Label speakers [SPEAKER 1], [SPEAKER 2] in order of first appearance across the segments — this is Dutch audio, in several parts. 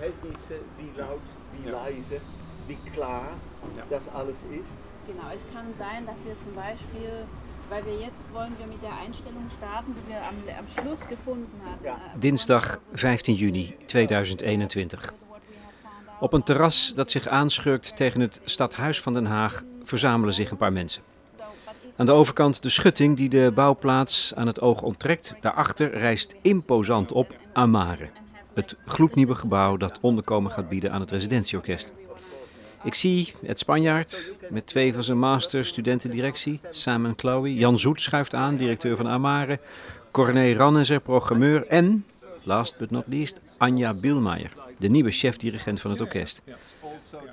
[SPEAKER 1] Verhältnisse, wie laut, wie leise, wie klar das alles ist.
[SPEAKER 2] Genau, es kann sein, dass wir zum Beispiel, weil wir jetzt wollen wir mit der Einstellung starten, die wir am, am Schluss gefunden hatten. äh,
[SPEAKER 3] Dinsdag 15 juni 2021. Op een terras dat zich aanschurkt tegen het stadhuis van Den Haag verzamelen zich een paar mensen. Aan de overkant de schutting die de bouwplaats aan het oog onttrekt. Daarachter rijst imposant op Amare. Het gloednieuwe gebouw dat onderkomen gaat bieden aan het residentieorkest. Ik zie het Spanjaard met twee van zijn master studentendirectie, Sam en Chloe. Jan Zoet schuift aan, directeur van Amare. Corné Rannezer, programmeur. En, last but not least, Anja Bielmeijer, de nieuwe chef-dirigent van het orkest.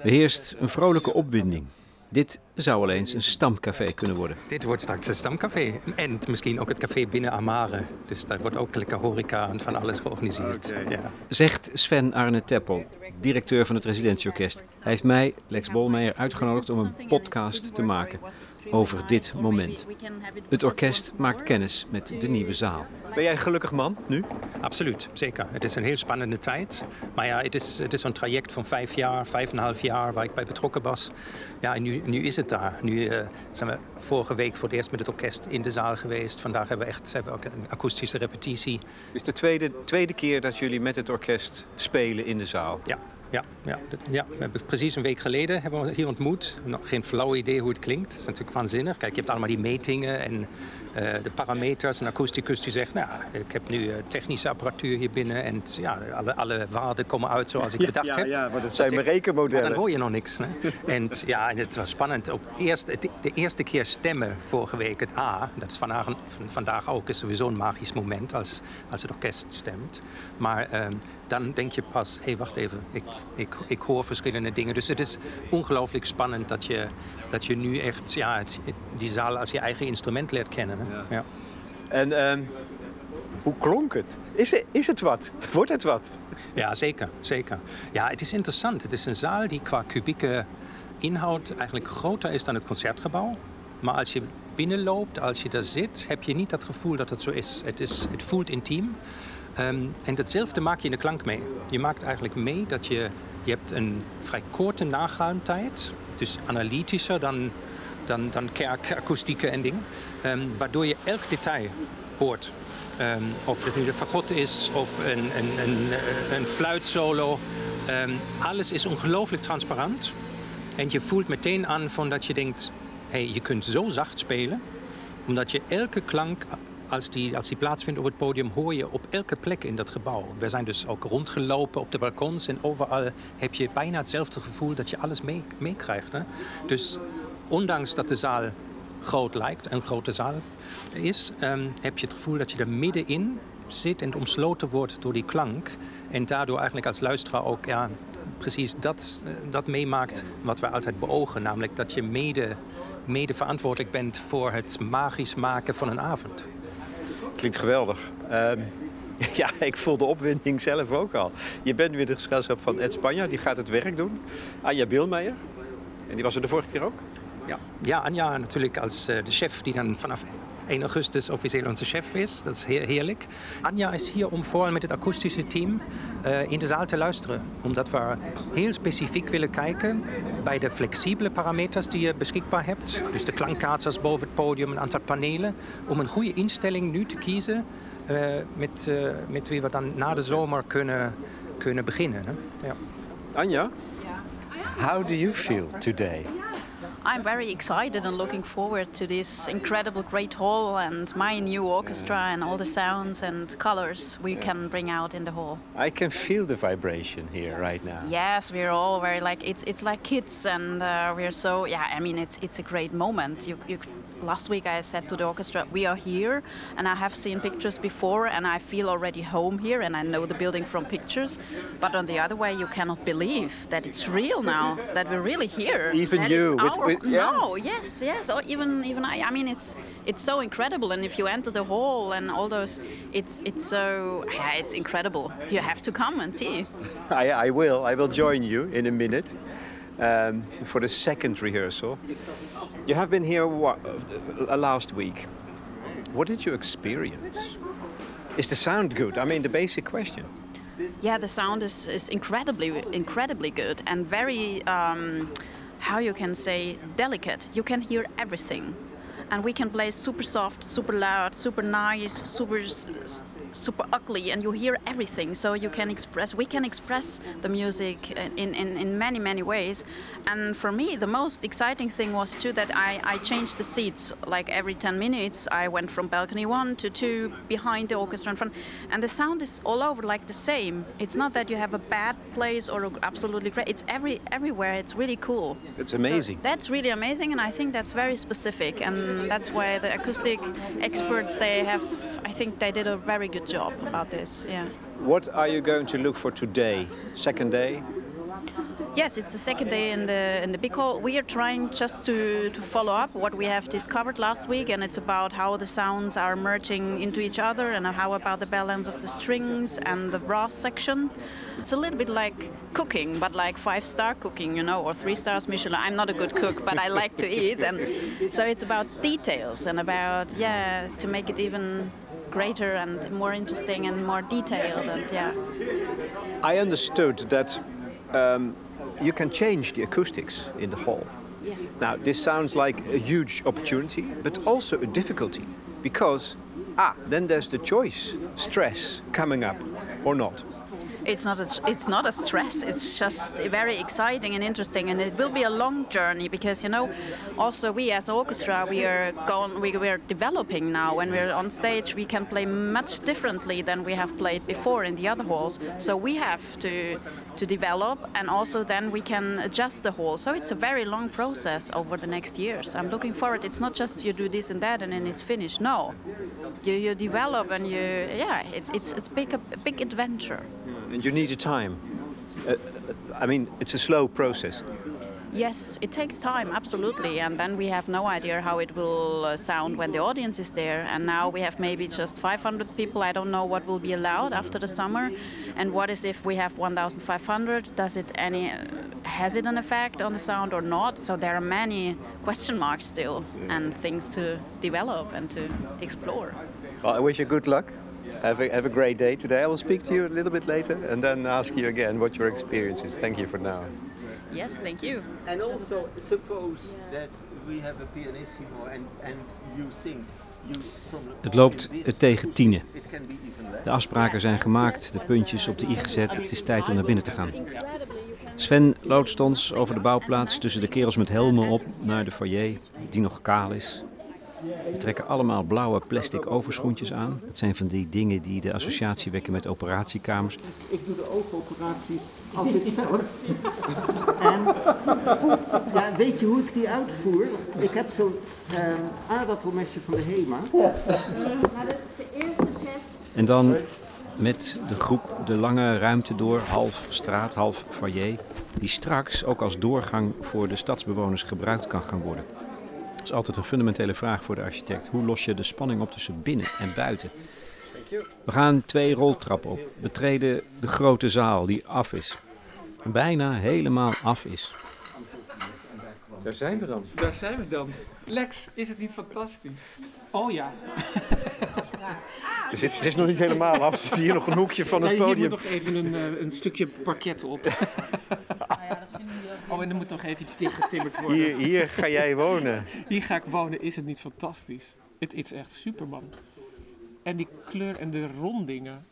[SPEAKER 3] Beheerst een vrolijke opwinding. Dit zou wel eens een stamcafé kunnen worden.
[SPEAKER 4] Dit wordt straks een stamcafé. En misschien ook het café binnen Amare. Dus daar wordt ook lekker horeca en van alles georganiseerd. Ja.
[SPEAKER 3] Zegt Sven Arne Teppel, directeur van het residentieorkest. Hij heeft mij, Lex Bolmeijer, uitgenodigd om een podcast te maken over dit moment. Het orkest maakt kennis met de nieuwe zaal. Ben jij een gelukkig man nu?
[SPEAKER 4] Absoluut, zeker. Het is een heel spannende tijd. Maar ja, het is, het is een traject van vijf jaar, vijf en een half jaar waar ik bij betrokken was. Ja, en nu, nu is het daar. Nu eh, zijn we vorige week voor het eerst met het orkest in de zaal geweest. Vandaag hebben we echt hebben we ook een akoestische repetitie.
[SPEAKER 3] Het is de tweede, tweede keer dat jullie met het orkest spelen in de zaal.
[SPEAKER 4] Ja, ja, ja, ja, we hebben precies een week geleden hebben we hier ontmoet. Nog geen flauw idee hoe het klinkt. Dat is natuurlijk waanzinnig. Kijk, je hebt allemaal die metingen en de parameters. Een akoesticus die zegt, nou, ik heb nu eh, technische apparatuur hier binnen. En ja, alle, alle waarden komen uit zoals ik bedacht heb.
[SPEAKER 3] Ja, want het
[SPEAKER 4] Dat
[SPEAKER 3] zijn mijn
[SPEAKER 4] Maar
[SPEAKER 3] rekenmodellen.
[SPEAKER 4] dan hoor je nog niks. Hè? en ja, en het was spannend. Op eerst, het- de eerste keer stemmen vorige week, het A. Dat is vandaag, vandaag ook is sowieso een magisch moment als, als het orkest stemt. Maar ehm, dan denk je pas, hé, hey, wacht even, ik, ik, ik hoor verschillende dingen. Dus het is ongelooflijk spannend dat je, dat je nu echt ja, het, die zaal als je eigen instrument leert kennen. Hè? Ja.
[SPEAKER 3] En ehm, hoe klonk het? Is, het? is het wat? Wordt het wat?
[SPEAKER 4] Ja, zeker, zeker. Ja, het is interessant. Het is een zaal die qua kubieke inhoud eigenlijk groter is dan het concertgebouw. Maar als je binnenloopt, als je daar zit, heb je niet dat gevoel dat het zo is. Het, is, het voelt intiem. Ehm, en datzelfde maak je in de klank mee. Je maakt eigenlijk mee dat je, je hebt een vrij korte nagalmtijd. Dus analytischer dan, dan, dan kerkakoestieken en dingen. Ehm, waardoor je elk detail hoort. Ehm, of het nu de fagot is of een, een, een, eh, een. Ehm, alles is ongelooflijk transparant. En je voelt meteen aan van dat je denkt... Hey, je kunt zo zacht spelen. Omdat je elke klank, als die, als die plaatsvindt op het podium... hoor je op elke plek in dat gebouw. We zijn dus ook rondgelopen op de balkons... en overal heb je bijna hetzelfde gevoel dat je alles mee- meekrijgt. dus ondanks dat de zaal groot lijkt, een grote zaal is, ehm, heb je het gevoel dat je er middenin zit en omsloten wordt door die klank. En daardoor eigenlijk als luisteraar ook ja, precies dat, eh, dat meemaakt wat wij altijd beogen. Namelijk dat je mede, mede verantwoordelijk bent voor het magisch maken van een avond.
[SPEAKER 3] Klinkt geweldig. Ehm, ja, ik voel de opwinding zelf ook al. Je bent weer de gezelschap van Ed Spanja, die gaat het werk doen. Anja Bielmeijer, en die was er de vorige keer ook.
[SPEAKER 4] Ja, ja Anja natuurlijk als eh, de chef die dan vanaf 1 augustus officieel onze chef is. Dat is heer- heerlijk. Anja is hier om vooral met het akoestische team eh, in de zaal te luisteren. Omdat we heel specifiek willen kijken bij de flexibele parameters die je beschikbaar hebt. Dus de klankkaatsers boven het podium, een aantal panelen. Om een goede instelling nu te kiezen eh, met, met wie we dan na de zomer kunnen, kunnen beginnen. Hè? Ja.
[SPEAKER 3] Anja, how do you feel today?
[SPEAKER 2] I'm very excited and looking forward to this incredible great hall and my new orchestra and all the sounds and colors we can bring out in the hall.
[SPEAKER 3] I can feel the vibration here right now.
[SPEAKER 2] Yes, we're all very like it's it's like kids and uh, we're so yeah. I mean it's it's a great moment. You you. Last week I said to the orchestra, we are here, and I have seen pictures before, and I feel already home here, and I know the building from pictures. But on the other way, you cannot believe that it's real now, that we're really here.
[SPEAKER 3] Even you, with- with- yeah.
[SPEAKER 2] no, yes, yes, or even even I. I mean, it's it's so incredible, and if you enter the hall and all those, it's it's so yeah, it's incredible. You have to come and see.
[SPEAKER 3] I, I will. I will join you in a minute um, for the second rehearsal. You have been here what, uh, last week. What did you experience? Is the sound good? I mean, the basic question.
[SPEAKER 2] yeah, the sound is, is incredibly, incredibly good and very, um, how you can say, delicate. You can hear everything. And we can play super soft, super loud, super nice, super super ugly and you hear everything. So you can express we can express the music in, in, in many many ways. And for me the most exciting thing was too that I, I changed the seats. Like every 10 minutes I went from balcony 1 to 2 behind the orchestra in front. And the sound is all over like the same. It's not that you have a bad place or absolutely great. It's every everywhere. It's really cool.
[SPEAKER 3] It's amazing.
[SPEAKER 2] so that's really amazing and I think that's very specific. And that's why the acoustic experts they have I think they did a very good job about this. Yeah.
[SPEAKER 3] What are you going to look for today? Second day?
[SPEAKER 2] Yes, it's the second day in the in the big hall. We are trying just to, to follow up what we have discovered last week, and it's about how the sounds are merging into each other, and how about the balance of the strings and the brass section. It's a little bit like cooking, but like five star cooking, you know, or three stars Michelin. I'm not a good cook, but I like to eat, and so it's about details and about yeah to make it even greater and more interesting and more detailed and yeah.
[SPEAKER 3] I understood that um, you can change the acoustics in the hall.
[SPEAKER 2] Yes.
[SPEAKER 3] Now this sounds like a huge opportunity, but also a difficulty because ah, then there's the choice, stress coming up or not
[SPEAKER 2] it's not a, it's not a stress. It's just very exciting and interesting, and it will be a long journey because you know, also we as orchestra we are going we, we are developing now. When we're on stage, we can play much differently than we have played before in the other halls. So we have to to develop, and also then we can adjust the hall. So it's a very long process over the next years. I'm looking forward. It's not just you do this and that and then it's finished. No, you, you develop and you yeah, it's it's it's big a big adventure
[SPEAKER 3] and you need a time. Uh, I mean, it's a slow process.
[SPEAKER 2] Yes, it takes time, absolutely. And then we have no idea how it will uh, sound when the audience is there. And now we have maybe just 500 people. I don't know what will be allowed after the summer. And what is if we have 1,500? Does it any uh, has it an effect on the sound or not? So there are many question marks still and things to develop and to explore.
[SPEAKER 3] Well, I wish you good luck. Have a, have a great day today. I will speak to you a little bit later and then ask you again what your experience is. Thank you for now.
[SPEAKER 2] Yes, thank you.
[SPEAKER 1] And also, suppose that we have a pianissimo and, and you sing.
[SPEAKER 3] Het loopt tegen tienen. De afspraken zijn gemaakt, de puntjes op de i gezet. Het is tijd om naar binnen te gaan. Sven loodst ons over de bouwplaats tussen de kerels met helmen op naar de foyer, die nog kaal is. We trekken allemaal blauwe plastic overschoentjes aan. Dat zijn van die dingen die de associatie wekken met operatiekamers.
[SPEAKER 1] Ik doe de oogoperaties altijd zelf. en ja, weet je hoe ik die uitvoer? Ik heb zo'n uh, aardappelmesje van de HEMA.
[SPEAKER 3] En dan met de groep de lange ruimte door, half straat, half foyer, die straks ook als doorgang voor de stadsbewoners gebruikt kan gaan worden is altijd een fundamentele vraag voor de architect. Hoe los je de spanning op tussen binnen en buiten? We gaan twee roltrappen op, betreden de grote zaal die af is. Bijna helemaal af is.
[SPEAKER 5] Daar zijn we dan. Daar zijn we dan. Lex, is het niet fantastisch? Oh ja.
[SPEAKER 3] Het is, is nog niet helemaal af. Er zit hier nog een hoekje van het podium. Hier
[SPEAKER 5] moet nog even een, eh, een stukje parket op. Oh, en er moet nog even iets dichtgetimmerd worden.
[SPEAKER 3] Hier, hier ga jij wonen.
[SPEAKER 5] Hier ga ik wonen. Is het niet fantastisch? Het is echt superman. En die kleur en de rondingen.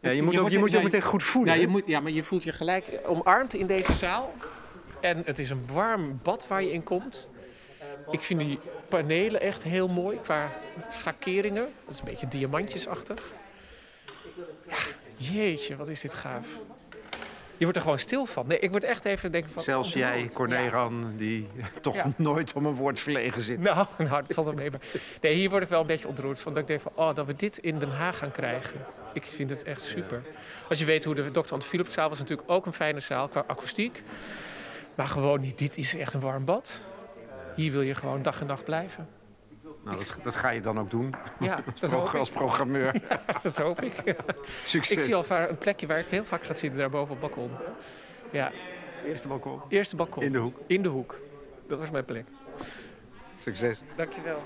[SPEAKER 3] Ja, je moet je ook, je moet je ook meteen goed voelen.
[SPEAKER 5] Ja, je moet, ja, maar je voelt je gelijk omarmd in deze zaal. En het is een warm bad waar je in komt. Ik vind die panelen echt heel mooi qua schakeringen. Dat is een beetje diamantjesachtig. Ja, jeetje, wat is dit gaaf. Je wordt er gewoon stil van. Nee, ik word echt even denken van...
[SPEAKER 3] Zelfs oh, jij, Corneran, die toch nooit om een woord verlegen zit.
[SPEAKER 5] Nou, nou dat zal er mee. Nee, hier word ik wel een beetje ontroerd van. Dat ik denk van, oh, dat we dit in Den Haag gaan krijgen. Ik vind het echt super. Als je weet hoe de Dr. Ant Philipszaal was natuurlijk ook een fijne zaal qua akoestiek. Maar gewoon niet, dit is echt een warm bad. Hier wil je gewoon dag en nacht blijven.
[SPEAKER 3] Nou, dat, dat, ga je dan ook doen.
[SPEAKER 5] Ja,
[SPEAKER 3] dat als, als programmeur.
[SPEAKER 5] dat hoop ik. Succes. Ik zie al een plekje waar ik heel vaak ga zitten, daar boven op het balkon. Ja.
[SPEAKER 3] Eerste balkon?
[SPEAKER 5] Eerste balkon.
[SPEAKER 3] In de hoek?
[SPEAKER 5] In de hoek. Dat was mijn plek.
[SPEAKER 3] Succes.
[SPEAKER 5] Dankjewel.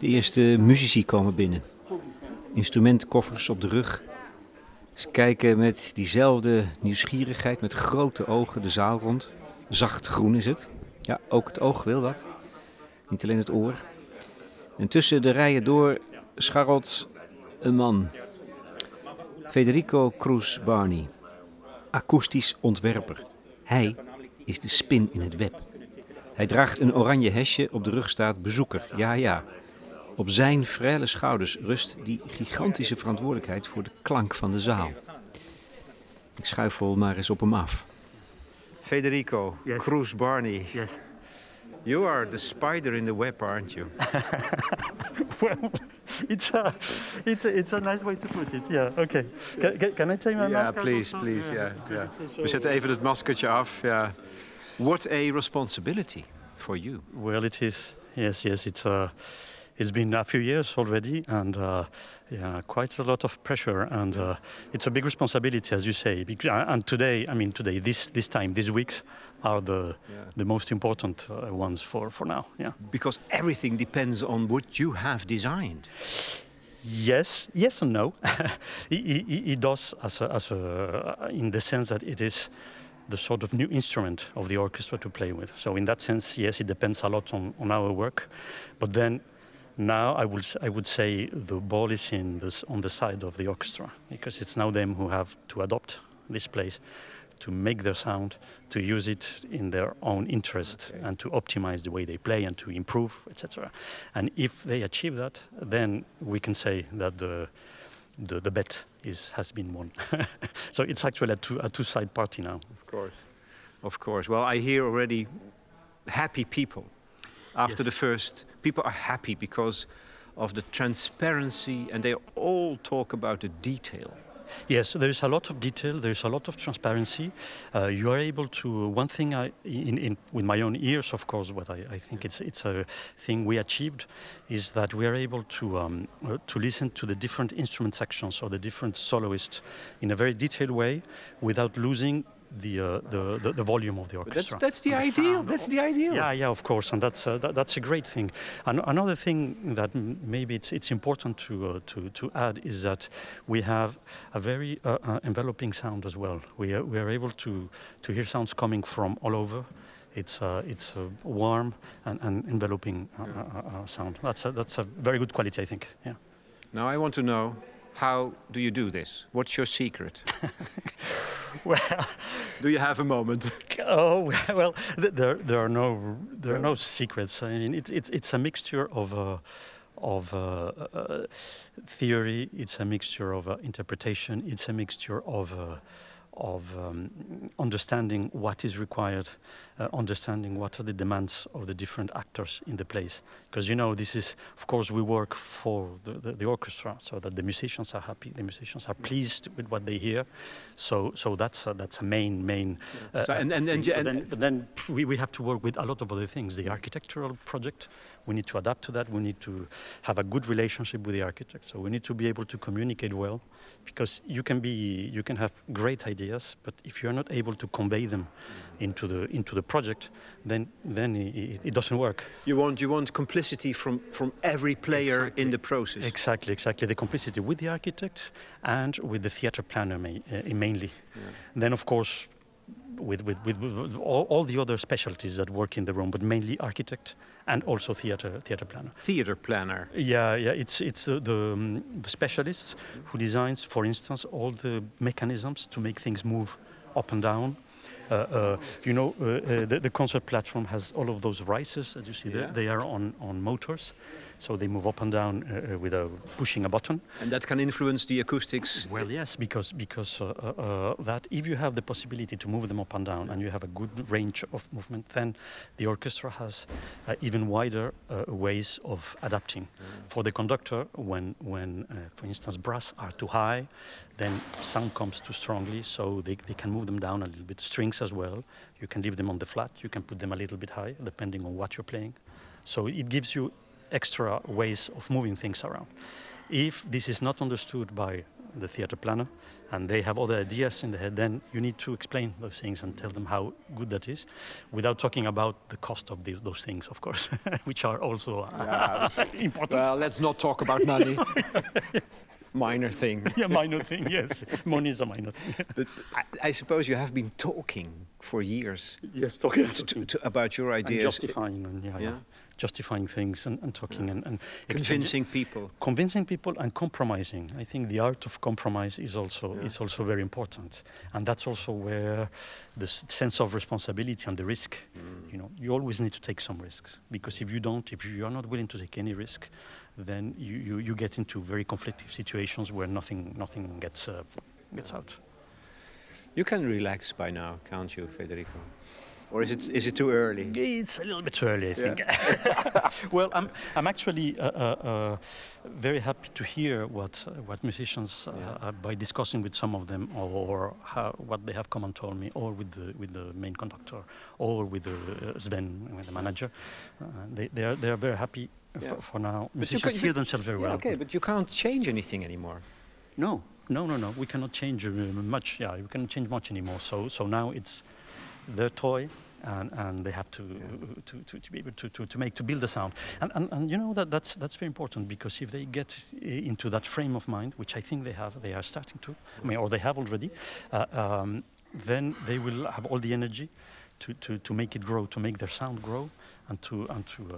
[SPEAKER 3] De eerste muzici komen binnen. Instrumentkoffers op de rug. Ze kijken met diezelfde nieuwsgierigheid, met grote ogen de zaal rond. Zacht groen is het. Ja, ook het oog wil wat. Niet alleen het oor. En tussen de rijen door scharrelt een man. Federico Cruz Barney, akoestisch ontwerper. Hij is de spin in het web. Hij draagt een oranje hesje, op de rug staat bezoeker. Ja, ja. Op zijn vrije schouders rust die gigantische verantwoordelijkheid voor de klank van de zaal. Ik schuifel maar eens op hem af. Federico
[SPEAKER 6] Yes.
[SPEAKER 3] Cruz Barney,
[SPEAKER 6] Yes.
[SPEAKER 3] you are the spider in the web, aren't you?
[SPEAKER 6] well, it's a, it's a, it's a nice way to put it. Yeah. Okay. Can, can, can I take my mask? out
[SPEAKER 3] please, please,
[SPEAKER 6] also-
[SPEAKER 3] We zetten even het maskertje af. Ja. What a responsibility for you.
[SPEAKER 6] Well, it is. Yes, yes. It's uh, it's been a few years already, and uh, yeah, quite a lot of pressure, and uh, it's a big responsibility, as you say. And today, I mean, today, this this time, these weeks, are the the most important uh, ones for for now. Yeah.
[SPEAKER 3] Because everything depends on what you have designed.
[SPEAKER 6] Yes, yes and no. it, it, it does, as a, as a, in the sense that it is the sort of new instrument of the orchestra to play with. So in that sense, yes, it depends a lot on, on our work. But then now I, will, s- I would say the ball is in this, on the side of the orchestra because it's now them who have to adopt this place, to make their sound, to use it in their own interest,
[SPEAKER 3] Okay.
[SPEAKER 6] and to optimize the way they play and to improve, etc. And if they achieve that, then we can say that the the, the bet is has been won. so it's actually a two a two side party now.
[SPEAKER 3] Of course. Of course. Well, I hear already happy people. After
[SPEAKER 6] Yes.
[SPEAKER 3] the first, people are happy because of the transparency and they all talk about the detail.
[SPEAKER 6] Yes, there's a lot of detail. There's a lot of transparency. Uh, you are able to. One thing I, in, in with my own ears, of course, what I, I think it's it's a thing we achieved, is that we are able to um, uh, to listen to the different instrument sections or the different soloists in a very detailed way, without losing the uh, the, the the volume of the
[SPEAKER 3] But
[SPEAKER 6] orchestra.
[SPEAKER 3] that's, that's the
[SPEAKER 6] the
[SPEAKER 3] ideal.
[SPEAKER 6] sound.
[SPEAKER 3] That's the ideal.
[SPEAKER 6] Yeah, yeah, of course, and that's uh, that, that's a great thing. And another thing that m- maybe it's it's important to uh, to to add is that we have a very uh, uh, enveloping sound as well. We are, we are able to to hear sounds coming from all over. It's uh, it's a warm and, and enveloping uh, uh, uh, sound. That's a, that's a very good quality, I think. Yeah.
[SPEAKER 3] Now I want to know how do you do this? What's your secret?
[SPEAKER 6] Well,
[SPEAKER 3] do you have a moment?
[SPEAKER 6] Oh well, there there are no there are no secrets. I mean, it, it it's a mixture of uh, of uh, uh, theory. It's a mixture of uh, interpretation. It's a mixture of uh, of um, understanding what is required, uh, understanding what are the demands of the different actors in the place. Because you know, this is of course we work for the, the, the orchestra, so that the musicians are happy, the musicians are pleased with what they hear. So so that's a, that's a main main. Uh,
[SPEAKER 3] So, and- and- and
[SPEAKER 6] thing. but
[SPEAKER 3] and-
[SPEAKER 6] then, but then we, we have to work with a lot of other things. The architectural project, we need to adapt to that. We need to have a good relationship with the architect. So we need to be able to communicate well, because you can be you can have great ideas, but if you are not able to convey them into the into the project, then then it, it doesn't work.
[SPEAKER 3] You want you want complicity from from every player in the process.
[SPEAKER 6] Exactly, exactly. The complicity with the architect and with the theatre planner ma- uh, mainly. Then, of course, with, with, with, with all, all the other specialties that work in the room, but mainly architect and also theatre theatre planner.
[SPEAKER 3] Theater planner.
[SPEAKER 6] Yeah, yeah. It's it's uh, the um, the specialist who designs, for instance, all the mechanisms to make things move up and down. Uh, uh, you know, uh, uh, the, the concert platform has all of those rises that you see there.
[SPEAKER 3] Yeah.
[SPEAKER 6] They are on, on motors, so they move up and down uh, uh, with a pushing a button.
[SPEAKER 3] And that can influence the acoustics.
[SPEAKER 6] Well, yes, because because uh, uh, that if you have the possibility to move them up and down and you have a good range of movement, then the orchestra has uh, even wider uh, ways of adapting. For the conductor, when when uh, for instance brass are too high, then sound comes too strongly, so they, they can move them down a little bit. Strings as well, you can leave them on the flat, you can put them a little bit high, depending on what you're playing. So it gives you extra ways of moving things around. If this is not understood by the theater planner, and they have other ideas in the head. Then you need to explain those things and tell them how good that is, without talking about the cost of the, those things, of course, which are also uh, important.
[SPEAKER 7] Well, let's not talk about money. Minor thing.
[SPEAKER 6] yeah, minor thing. Yes, money is a minor thing.
[SPEAKER 7] But I, I suppose you have been talking for years
[SPEAKER 6] yes, talking
[SPEAKER 7] to, to, about your
[SPEAKER 6] and
[SPEAKER 7] ideas,
[SPEAKER 6] justifying, and, yeah, yeah.
[SPEAKER 7] Yeah.
[SPEAKER 6] Justifying things and, and talking and, and
[SPEAKER 7] convincing people.
[SPEAKER 6] convincing people and compromising. I think the art of compromise is also
[SPEAKER 7] Yeah.
[SPEAKER 6] is also very important, and that's also where the sense of responsibility and the risk. You know, you always need to take some risks because if you don't, if you are not willing to take any risk, then you, you, you get into very conflicting situations where nothing nothing gets uh, gets out.
[SPEAKER 7] You can relax by now, can't you, Federico? Or is it is it too early?
[SPEAKER 6] It's a little bit too early, I
[SPEAKER 7] Yeah.
[SPEAKER 6] think. well, I'm, I'm actually uh, uh, uh, very happy to hear what what musicians, uh,
[SPEAKER 7] Yeah.
[SPEAKER 6] by discussing with some of them, or how, what they have come and told me, or with the with the main conductor, or with the, uh, Sven, with the manager, uh, they they are they are very happy
[SPEAKER 7] Yeah.
[SPEAKER 6] for, for now.
[SPEAKER 7] you
[SPEAKER 6] Musicians
[SPEAKER 7] can-
[SPEAKER 6] hear themselves very well.
[SPEAKER 7] okay, but you can't change anything anymore.
[SPEAKER 6] No, no, no, no. We cannot change uh, much. Yeah, we cannot change much anymore. So, so now it's their toy, and, and they have to, to, to, to be able to, to, to make to build the sound. And, and, and you know that that's that's very important because if they get into that frame of mind, which I think they have, they are starting to, I mean, or they have already, uh, um, then they will have all the energy to, to, to make it grow, to make their sound grow, and to and to. Uh,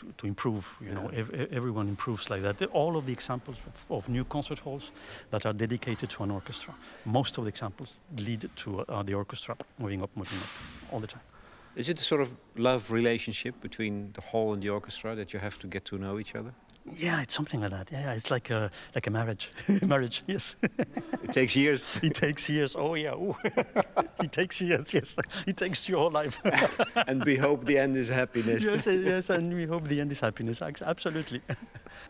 [SPEAKER 6] to, to improve, you know, ev- ev- everyone improves like that. All of the examples of, of new concert halls that are dedicated to an orchestra, most of the examples lead to uh, the orchestra moving up, moving up all the time.
[SPEAKER 7] Is it a sort of love relationship between the hall and the orchestra that you have to get to know each other?
[SPEAKER 6] Yeah, it's something like that. Yeah, it's like a like a marriage. marriage, yes.
[SPEAKER 7] It takes years.
[SPEAKER 6] it takes years. Oh yeah. It takes years. Yes. It takes your whole life.
[SPEAKER 7] and we hope the end is happiness.
[SPEAKER 6] yes, uh, yes, and we hope the end is happiness. Absolutely.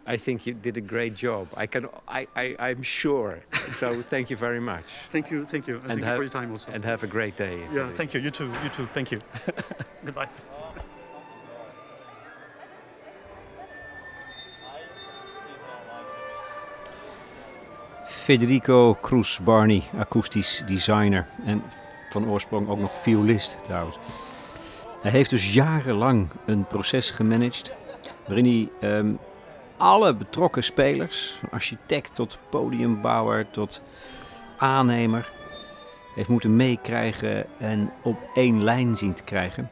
[SPEAKER 7] I think you did a great job. I can, I, I, I'm sure. So thank you very much,
[SPEAKER 6] Thank you. Thank you. And, thank you
[SPEAKER 7] have-
[SPEAKER 6] for your time also.
[SPEAKER 7] and have a great day.
[SPEAKER 6] yeah. Thank you. You too. You too. Thank you. Goodbye.
[SPEAKER 3] Federico Cruz Barney, akoestisch designer en van oorsprong ook nog violist trouwens. Hij heeft dus jarenlang een proces gemanaged waarin hij ehm, alle betrokken spelers, van architect tot podiumbouwer tot aannemer, heeft moeten meekrijgen en op één lijn zien te krijgen.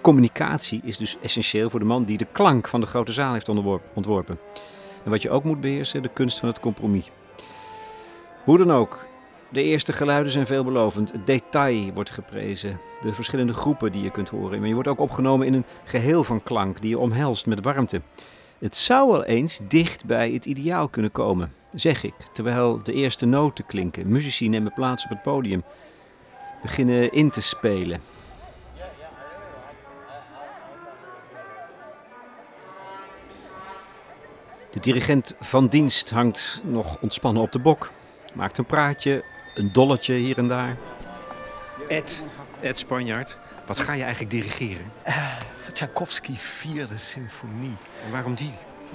[SPEAKER 3] Communicatie is dus essentieel voor de man die de klank van de grote zaal heeft ontworpen. En wat je ook moet beheersen, de kunst van het compromis. Hoe dan ook, de eerste geluiden zijn veelbelovend. Het detail wordt geprezen. De verschillende groepen die je kunt horen. Maar je wordt ook opgenomen in een geheel van klank die je omhelst met warmte. Het zou wel eens dicht bij het ideaal kunnen komen, zeg ik, terwijl de eerste noten klinken. Muzici nemen plaats op het podium, beginnen in te spelen. De dirigent van dienst hangt nog ontspannen op de bok. Maakt een praatje, een dolletje hier en daar. Ed, Ed Spanjaard, wat ga je eigenlijk dirigeren?
[SPEAKER 8] Tchaikovsky vierde symfonie.
[SPEAKER 3] En waarom die?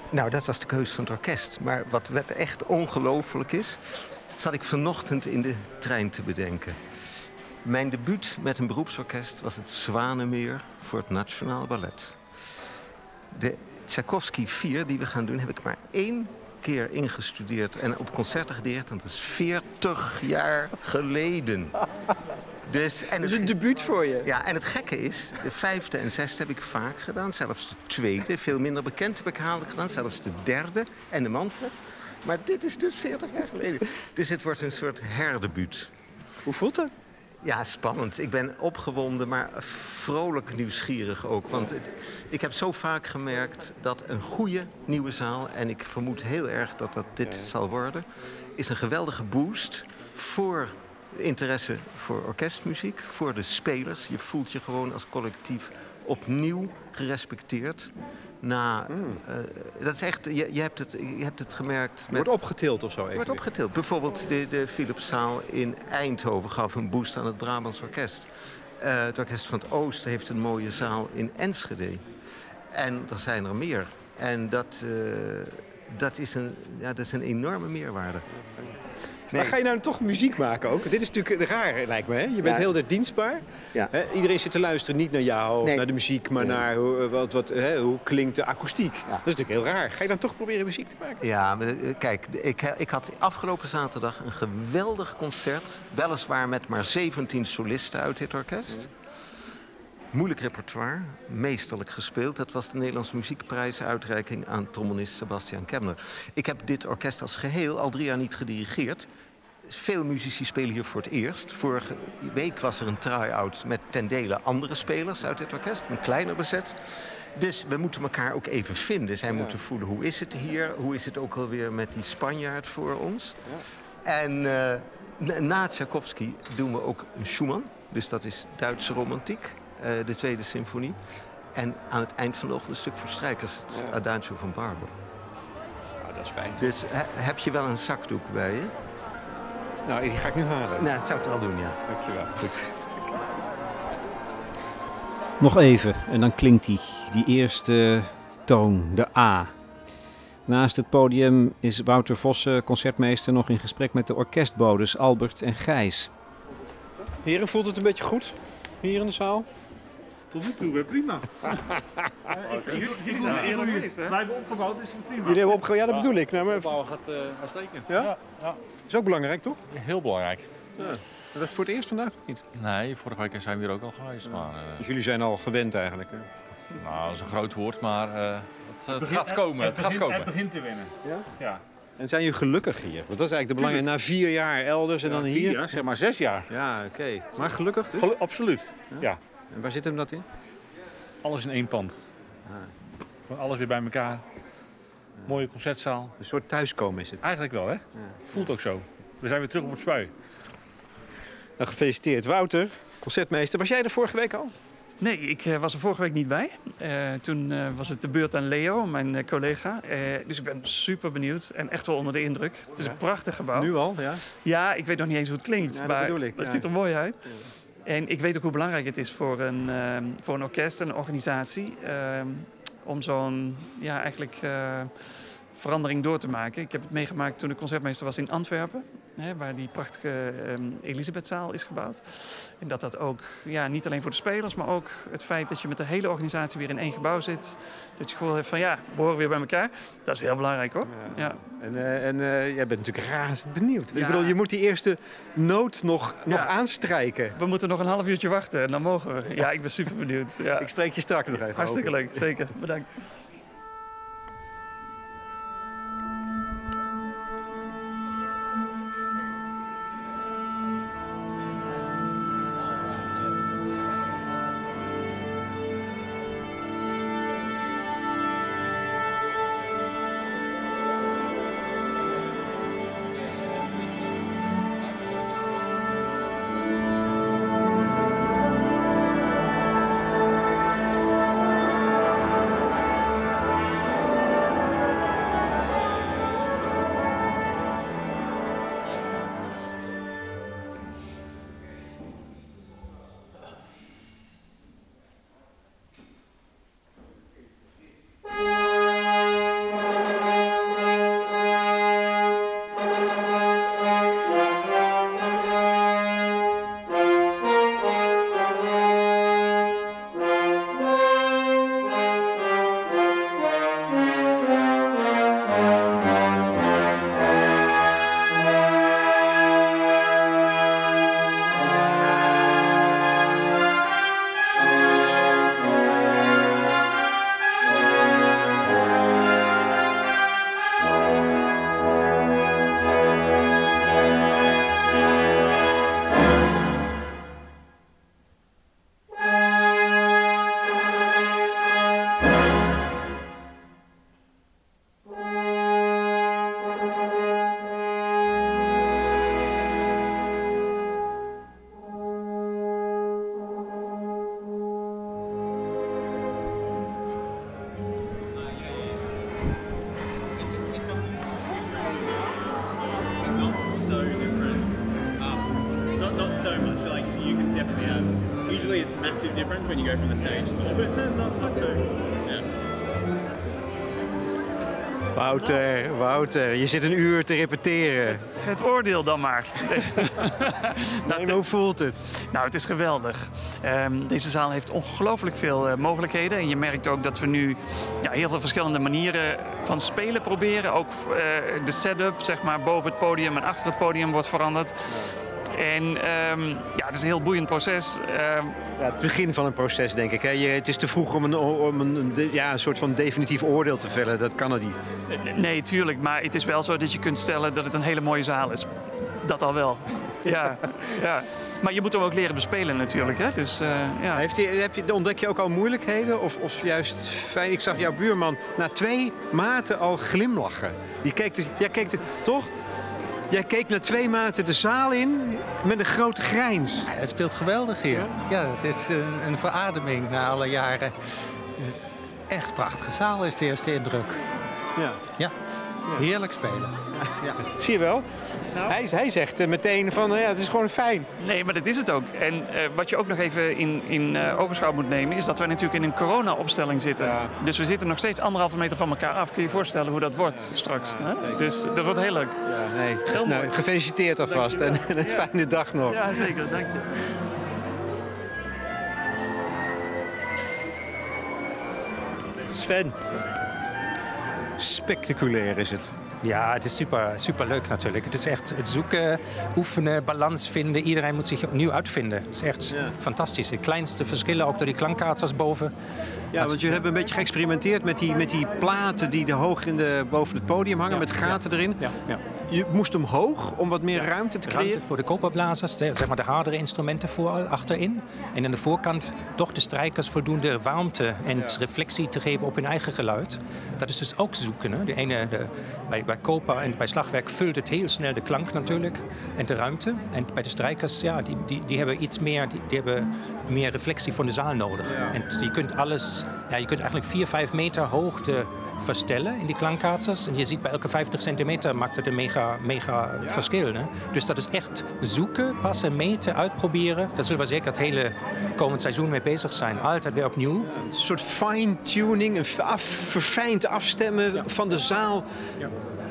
[SPEAKER 8] Nou, dat was de keuze van het orkest. Maar wat, wat echt ongelooflijk is, zat ik vanochtend in de trein te bedenken. Mijn debuut met een beroepsorkest was het Zwanemeer voor het Nationaal Ballet. De Tchaikovsky 4 die we gaan doen, heb ik maar één keer ingestudeerd en op concerten gedeerd. En dat is 40 jaar geleden. Dus, en het-
[SPEAKER 7] een debuut voor je.
[SPEAKER 8] ja, en het gekke is, de vijfde en zesde heb ik vaak gedaan. Zelfs de tweede, veel minder bekend heb ik haaldelijk gedaan. Zelfs de derde en de manfred. Maar dit is dus 40 jaar geleden. Dus het wordt een soort herdebuut.
[SPEAKER 7] Hoe voelt dat?
[SPEAKER 8] Ja, spannend. Ik ben opgewonden, maar vrolijk nieuwsgierig ook. Want het- ik heb zo vaak gemerkt dat een goede nieuwe zaal... en ik vermoed heel erg dat dat dit zal worden... is een geweldige boost voor interesse voor orkestmuziek... voor de spelers. Je voelt je gewoon als collectief opnieuw gerespecteerd. Eh, dat is echt, je, je, hebt het, je hebt het gemerkt met
[SPEAKER 7] Wordt opgetild of zo even.
[SPEAKER 8] wordt opgetild. Bijvoorbeeld de, de Philipszaal in Eindhoven gaf een boost aan het Brabants Orkest. Eh, het Orkest van het Oosten heeft een mooie zaal in Enschede. En er zijn er meer. En dat, eh, dat is een, ja, dat is een enorme meerwaarde.
[SPEAKER 3] Maar ga je nou toch muziek maken ook? Dit is natuurlijk raar, lijkt me. Hè? Je bent heel erg dienstbaar. Hè? Iedereen zit te luisteren, niet naar jou of
[SPEAKER 8] Nee.
[SPEAKER 3] naar de muziek, maar
[SPEAKER 8] Nee.
[SPEAKER 3] naar hoe, wat, wat, hè, hoe klinkt de akoestiek.
[SPEAKER 8] Ja.
[SPEAKER 3] Dat is natuurlijk heel raar. Ga je dan toch proberen muziek te maken?
[SPEAKER 8] Ja, maar, eh, kijk, ik, ik had afgelopen zaterdag een geweldig concert. Weliswaar met maar 17 solisten uit dit orkest. Moeilijk repertoire, meesterlijk gespeeld. Dat was de Nederlandse Muziekprijsuitreiking aan trombonist Sebastian Kemner. Ik heb dit orkest als geheel al drie jaar niet gedirigeerd. Veel muzici spelen hier voor het eerst. Vorige week was er een try-out met ten dele andere spelers uit dit orkest, een kleiner bezet. Dus we moeten elkaar ook even vinden. Zij moeten voelen hoe is het hier, hoe is het ook alweer met die Spanjaard voor ons. En eh, na- Tchaikovsky doen we ook een Schumann, dus dat is Duitse romantiek, de tweede symfonie. En aan het eind van de ochtend een stuk voor strijkers, het Adagio van Barber.
[SPEAKER 3] Nou, dat is fijn.
[SPEAKER 8] Dus he- heb je wel een zakdoek bij je?
[SPEAKER 3] Nou, die ga ik nu halen.
[SPEAKER 8] Nou, dat zou ik wel doen, ja.
[SPEAKER 3] Dankjewel. Goed.
[SPEAKER 9] Nog even en dan klinkt die, die eerste toon, de A. Naast het podium is Wouter Vossen, concertmeester, nog in gesprek met de orkestbodes Albert en Gijs.
[SPEAKER 3] Heren, voelt het een beetje goed hier in de zaal?
[SPEAKER 10] Tot nu toe weer prima. Jullie geweest, hè? Wij hebben opgebouwd, dus prima.
[SPEAKER 3] Jullie hebben opge... Ja, dat bedoel ik. Nou, maar...
[SPEAKER 10] gaat uh, uitstekend.
[SPEAKER 3] Ja? Is ook belangrijk, toch?
[SPEAKER 10] Heel belangrijk.
[SPEAKER 3] Ja. Dat is voor het eerst vandaag of niet?
[SPEAKER 10] Nee, vorige week zijn we hier ook al geweest. Maar, uh,
[SPEAKER 3] Dus jullie zijn al gewend eigenlijk? Hè?
[SPEAKER 10] nou, dat is een groot woord, maar uh, het, het
[SPEAKER 11] begint-
[SPEAKER 10] gaat komen. Het,
[SPEAKER 11] het
[SPEAKER 10] gaat
[SPEAKER 11] begint-
[SPEAKER 10] komen.
[SPEAKER 11] Het begint te winnen.
[SPEAKER 3] Ja?
[SPEAKER 11] Ja.
[SPEAKER 3] En zijn jullie gelukkig hier? Want dat is eigenlijk de belangrijke. Na vier jaar elders en dan hier?
[SPEAKER 11] Ja, zeg maar zes jaar.
[SPEAKER 3] Ja, oké. Maar gelukkig dus?
[SPEAKER 11] Gelu- absoluut. Ja.
[SPEAKER 3] En waar zit hem dat in?
[SPEAKER 11] Alles in één pand. Gewoon alles weer bij elkaar. Mooie concertzaal.
[SPEAKER 3] Een soort thuiskomen is het.
[SPEAKER 11] Eigenlijk wel, hè? Voelt ook zo. We zijn weer terug op het spui.
[SPEAKER 3] Nou, gefeliciteerd. Wouter, concertmeester. Was jij er vorige week al?
[SPEAKER 12] Nee, ik eh, was er vorige week niet bij. Eh, toen eh, was het de beurt aan Leo, mijn eh, collega. Eh, dus ik ben super benieuwd en echt wel onder de indruk. Het is
[SPEAKER 3] Ja.
[SPEAKER 12] een prachtig gebouw.
[SPEAKER 3] Nu al, ja.
[SPEAKER 12] Ja, ik weet nog niet eens hoe het klinkt.
[SPEAKER 3] Ja, dat
[SPEAKER 12] maar
[SPEAKER 3] bedoel ik,
[SPEAKER 12] het
[SPEAKER 3] ja.
[SPEAKER 12] ziet er mooi uit. En ik weet ook hoe belangrijk het is voor een, ehm, voor een orkest en een organisatie... ehm, om zo'n, ja, eigenlijk... eh, verandering door te maken. Ik heb het meegemaakt toen ik concertmeester was in Antwerpen, hè, waar die prachtige ehm, Elisabethzaal is gebouwd. En dat dat ook, ja, niet alleen voor de spelers, maar ook het feit dat je met de hele organisatie weer in één gebouw zit. Dat je gewoon hebt van ja, we horen weer bij elkaar. Dat is heel belangrijk hoor. Ja.
[SPEAKER 3] En, eh, en eh, jij bent natuurlijk razend benieuwd. Ik bedoel, je moet die eerste noot nog, nog
[SPEAKER 12] Ja.
[SPEAKER 3] aanstrijken.
[SPEAKER 12] We moeten nog een half uurtje wachten en dan mogen we. Ja, ik ben super benieuwd. Ja.
[SPEAKER 3] Ik spreek je straks nog even
[SPEAKER 12] Hartstikke leuk, zeker. Bedankt.
[SPEAKER 3] Wouter, Wouter, je zit een uur te repeteren.
[SPEAKER 12] Het oordeel dan maar.
[SPEAKER 3] nou, hoe voelt het?
[SPEAKER 12] Nou, het is geweldig. Ehm, deze zaal heeft ongelooflijk veel uh, mogelijkheden. En je merkt ook dat we nu ja, heel veel verschillende manieren van spelen proberen. Ook uh, de setup, zeg maar, boven het podium en achter het podium wordt veranderd. En um, ja, het is een heel boeiend proces. Uh,
[SPEAKER 3] ja, het begin van een proces, denk ik. Hè? Je, het is te vroeg om, een, om een, ja, een soort van definitief oordeel te vellen. Dat kan er niet.
[SPEAKER 12] Nee, tuurlijk. Maar het is wel zo dat je kunt stellen dat het een hele mooie zaal is. Dat al wel. Ja, ja. Maar je moet hem ook leren bespelen natuurlijk. Hè? Dus, uh, ja.
[SPEAKER 3] Heeft heb je, ontdek je ook al moeilijkheden? Of, of juist fijn? Ik zag jouw buurman na twee maten al glimlachen. Die keek, de, jij keek toch? Jij keek na twee maanden de zaal in met een grote grijns.
[SPEAKER 13] Ja, het speelt geweldig hier. Ja, het is een, een verademing na alle jaren. De echt prachtige zaal is de eerste indruk.
[SPEAKER 3] Ja.
[SPEAKER 13] Ja, heerlijk spelen.
[SPEAKER 3] Ja. Zie je wel? Nou. Hij, hij, zegt eh, meteen van ja, het is gewoon fijn.
[SPEAKER 12] Nee, maar dat is het ook. En uh, wat je ook nog even in, in uh, ogenschouw moet nemen, is dat we natuurlijk in een corona-opstelling zitten. Ja. Dus we zitten nog steeds anderhalve meter van elkaar af. Kun je je voorstellen hoe dat wordt straks? Ja, dus dat wordt heel leuk.
[SPEAKER 3] Ja, nee. Heel nou, gefeliciteerd alvast en, en, een fijne dag nog.
[SPEAKER 12] Ja, zeker. Dank je.
[SPEAKER 3] Sven. Spectaculair is het.
[SPEAKER 4] Ja, het is super, super leuk natuurlijk. Het is echt het zoeken, oefenen, balans vinden. Iedereen moet zich opnieuw uitvinden. Het is echt ja. fantastisch. De kleinste verschillen, ook door die klankkaatsers boven.
[SPEAKER 3] Ja, want jullie hebben een beetje geëxperimenteerd met die, met die platen die de hoog in de, boven het podium hangen, met gaten erin.
[SPEAKER 4] Ja, ja.
[SPEAKER 3] Je moest omhoog om wat meer ruimte te creëren?
[SPEAKER 4] Ruimte voor de koperblazers, zeg maar de hardere instrumenten vooral achterin. En aan de voorkant toch de strijkers voldoende warmte en reflectie te geven op hun eigen geluid. Dat is dus ook zoeken. Hè? De ene, de, bij, bij koper en bij slagwerk vult het heel snel de klank natuurlijk en de ruimte. En bij de strijkers, ja, die, die, die hebben iets meer, die, die hebben meer reflectie van de zaal nodig. En je kunt alles, ja, je kunt eigenlijk 4, 5 meter hoogte verstellen in die klankkaatsers. En je ziet bij elke 50 centimeter maakt het een mega, mega ja. verschil. Hè? Dus dat is echt zoeken, passen, meten, uitproberen. Daar zullen we zeker het hele komend seizoen mee bezig zijn. Altijd weer opnieuw.
[SPEAKER 3] Een soort fine-tuning, een af, verfijnd afstemmen ja. van de zaal. Ja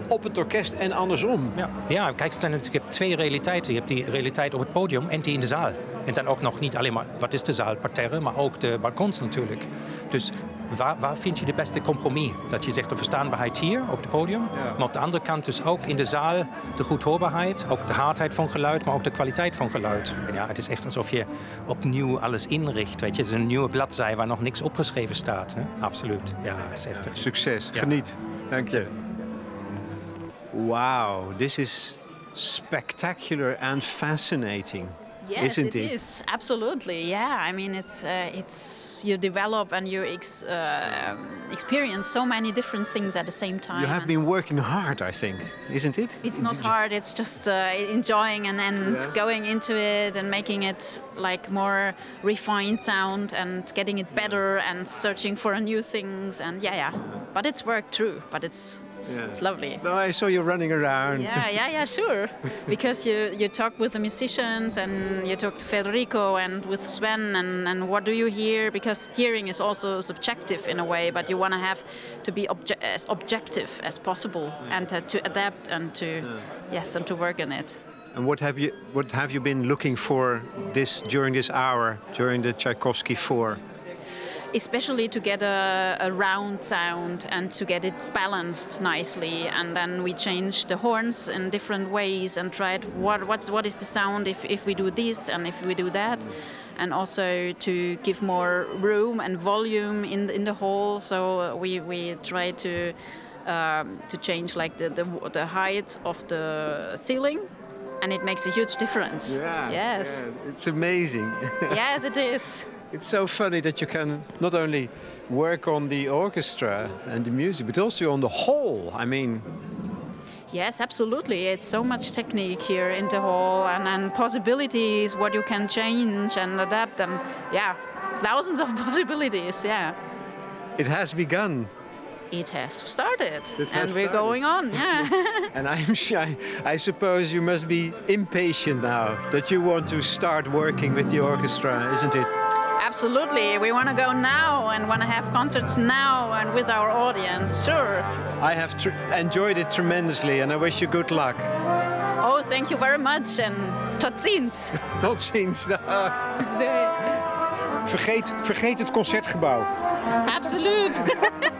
[SPEAKER 3] op het orkest en andersom.
[SPEAKER 4] Ja, ja kijk, het zijn natuurlijk twee realiteiten. Je hebt die realiteit op het podium en die in de zaal. En dan ook nog niet alleen maar, wat is de zaal, parterre, maar ook de balkons natuurlijk. Dus waar, waar vind je de beste compromis? Dat je zegt de verstaanbaarheid hier op het podium, ja. maar op de andere kant dus ook in de zaal de goedhoorbaarheid, ook de hardheid van geluid, maar ook de kwaliteit van geluid. En ja, het is echt alsof je opnieuw alles inricht. Weet je, het is een nieuwe bladzij waar nog niks opgeschreven staat. Hè? Absoluut. Ja, het is echt.
[SPEAKER 3] Succes. Geniet. Dank je. Wow, this is spectacular and fascinating.
[SPEAKER 2] Yes,
[SPEAKER 3] isn't
[SPEAKER 2] it, it is absolutely. Yeah, I mean, it's uh, it's you develop and you ex, uh, experience so many different things at the same time.
[SPEAKER 3] You have been working hard, I think, isn't it?
[SPEAKER 2] It's not Did hard. It's just uh, enjoying and, and yeah. going into it and making it like more refined sound and getting it better and searching for new things and yeah, yeah. But it's work true. But it's it's, yeah. it's lovely.
[SPEAKER 3] No, I saw you running around.
[SPEAKER 2] Yeah, yeah, yeah, sure. because you, you talk with the musicians and you talk to Federico and with Sven and, and what do you hear? Because hearing is also subjective in a way, but you want to have to be obje as objective as possible yeah. and uh, to adapt and to yeah. yes and to work on it.
[SPEAKER 3] And what have you what have you been looking for this during this hour during the Tchaikovsky four?
[SPEAKER 2] Especially to get a, a, round sound and to get it balanced nicely. And then we changed the horns in different ways and tried what what what is the sound if, if we do this and if we do that. And also to give more room and volume in the, in the hall. So we we try to um, to change like the, the the height of the ceiling and it makes a huge difference.
[SPEAKER 3] Yeah,
[SPEAKER 2] yes.
[SPEAKER 3] Yeah, it's amazing.
[SPEAKER 2] yes, it is.
[SPEAKER 3] It's so funny that you can not only work on the orchestra and the music, but also on the whole. I mean,
[SPEAKER 2] Yes, absolutely. It's so much technique here in the hall and, and possibilities, what you can change and adapt, and yeah, thousands of possibilities. Yeah.
[SPEAKER 3] It has begun.
[SPEAKER 2] It has started,
[SPEAKER 3] it
[SPEAKER 2] has
[SPEAKER 3] and
[SPEAKER 2] we're
[SPEAKER 3] started.
[SPEAKER 2] going on. Yeah.
[SPEAKER 3] and I'm shy. I suppose you must be impatient now that you want to start working with the orchestra, isn't it?
[SPEAKER 2] Absolutely. We want to go now and want to have concerts now and with our audience. Sure.
[SPEAKER 3] I have tr- enjoyed it tremendously and I wish you good luck.
[SPEAKER 2] Oh, thank you very much and tot ziens.
[SPEAKER 3] Tot ziens. Vergeet, vergeet het concertgebouw.
[SPEAKER 2] Absoluut.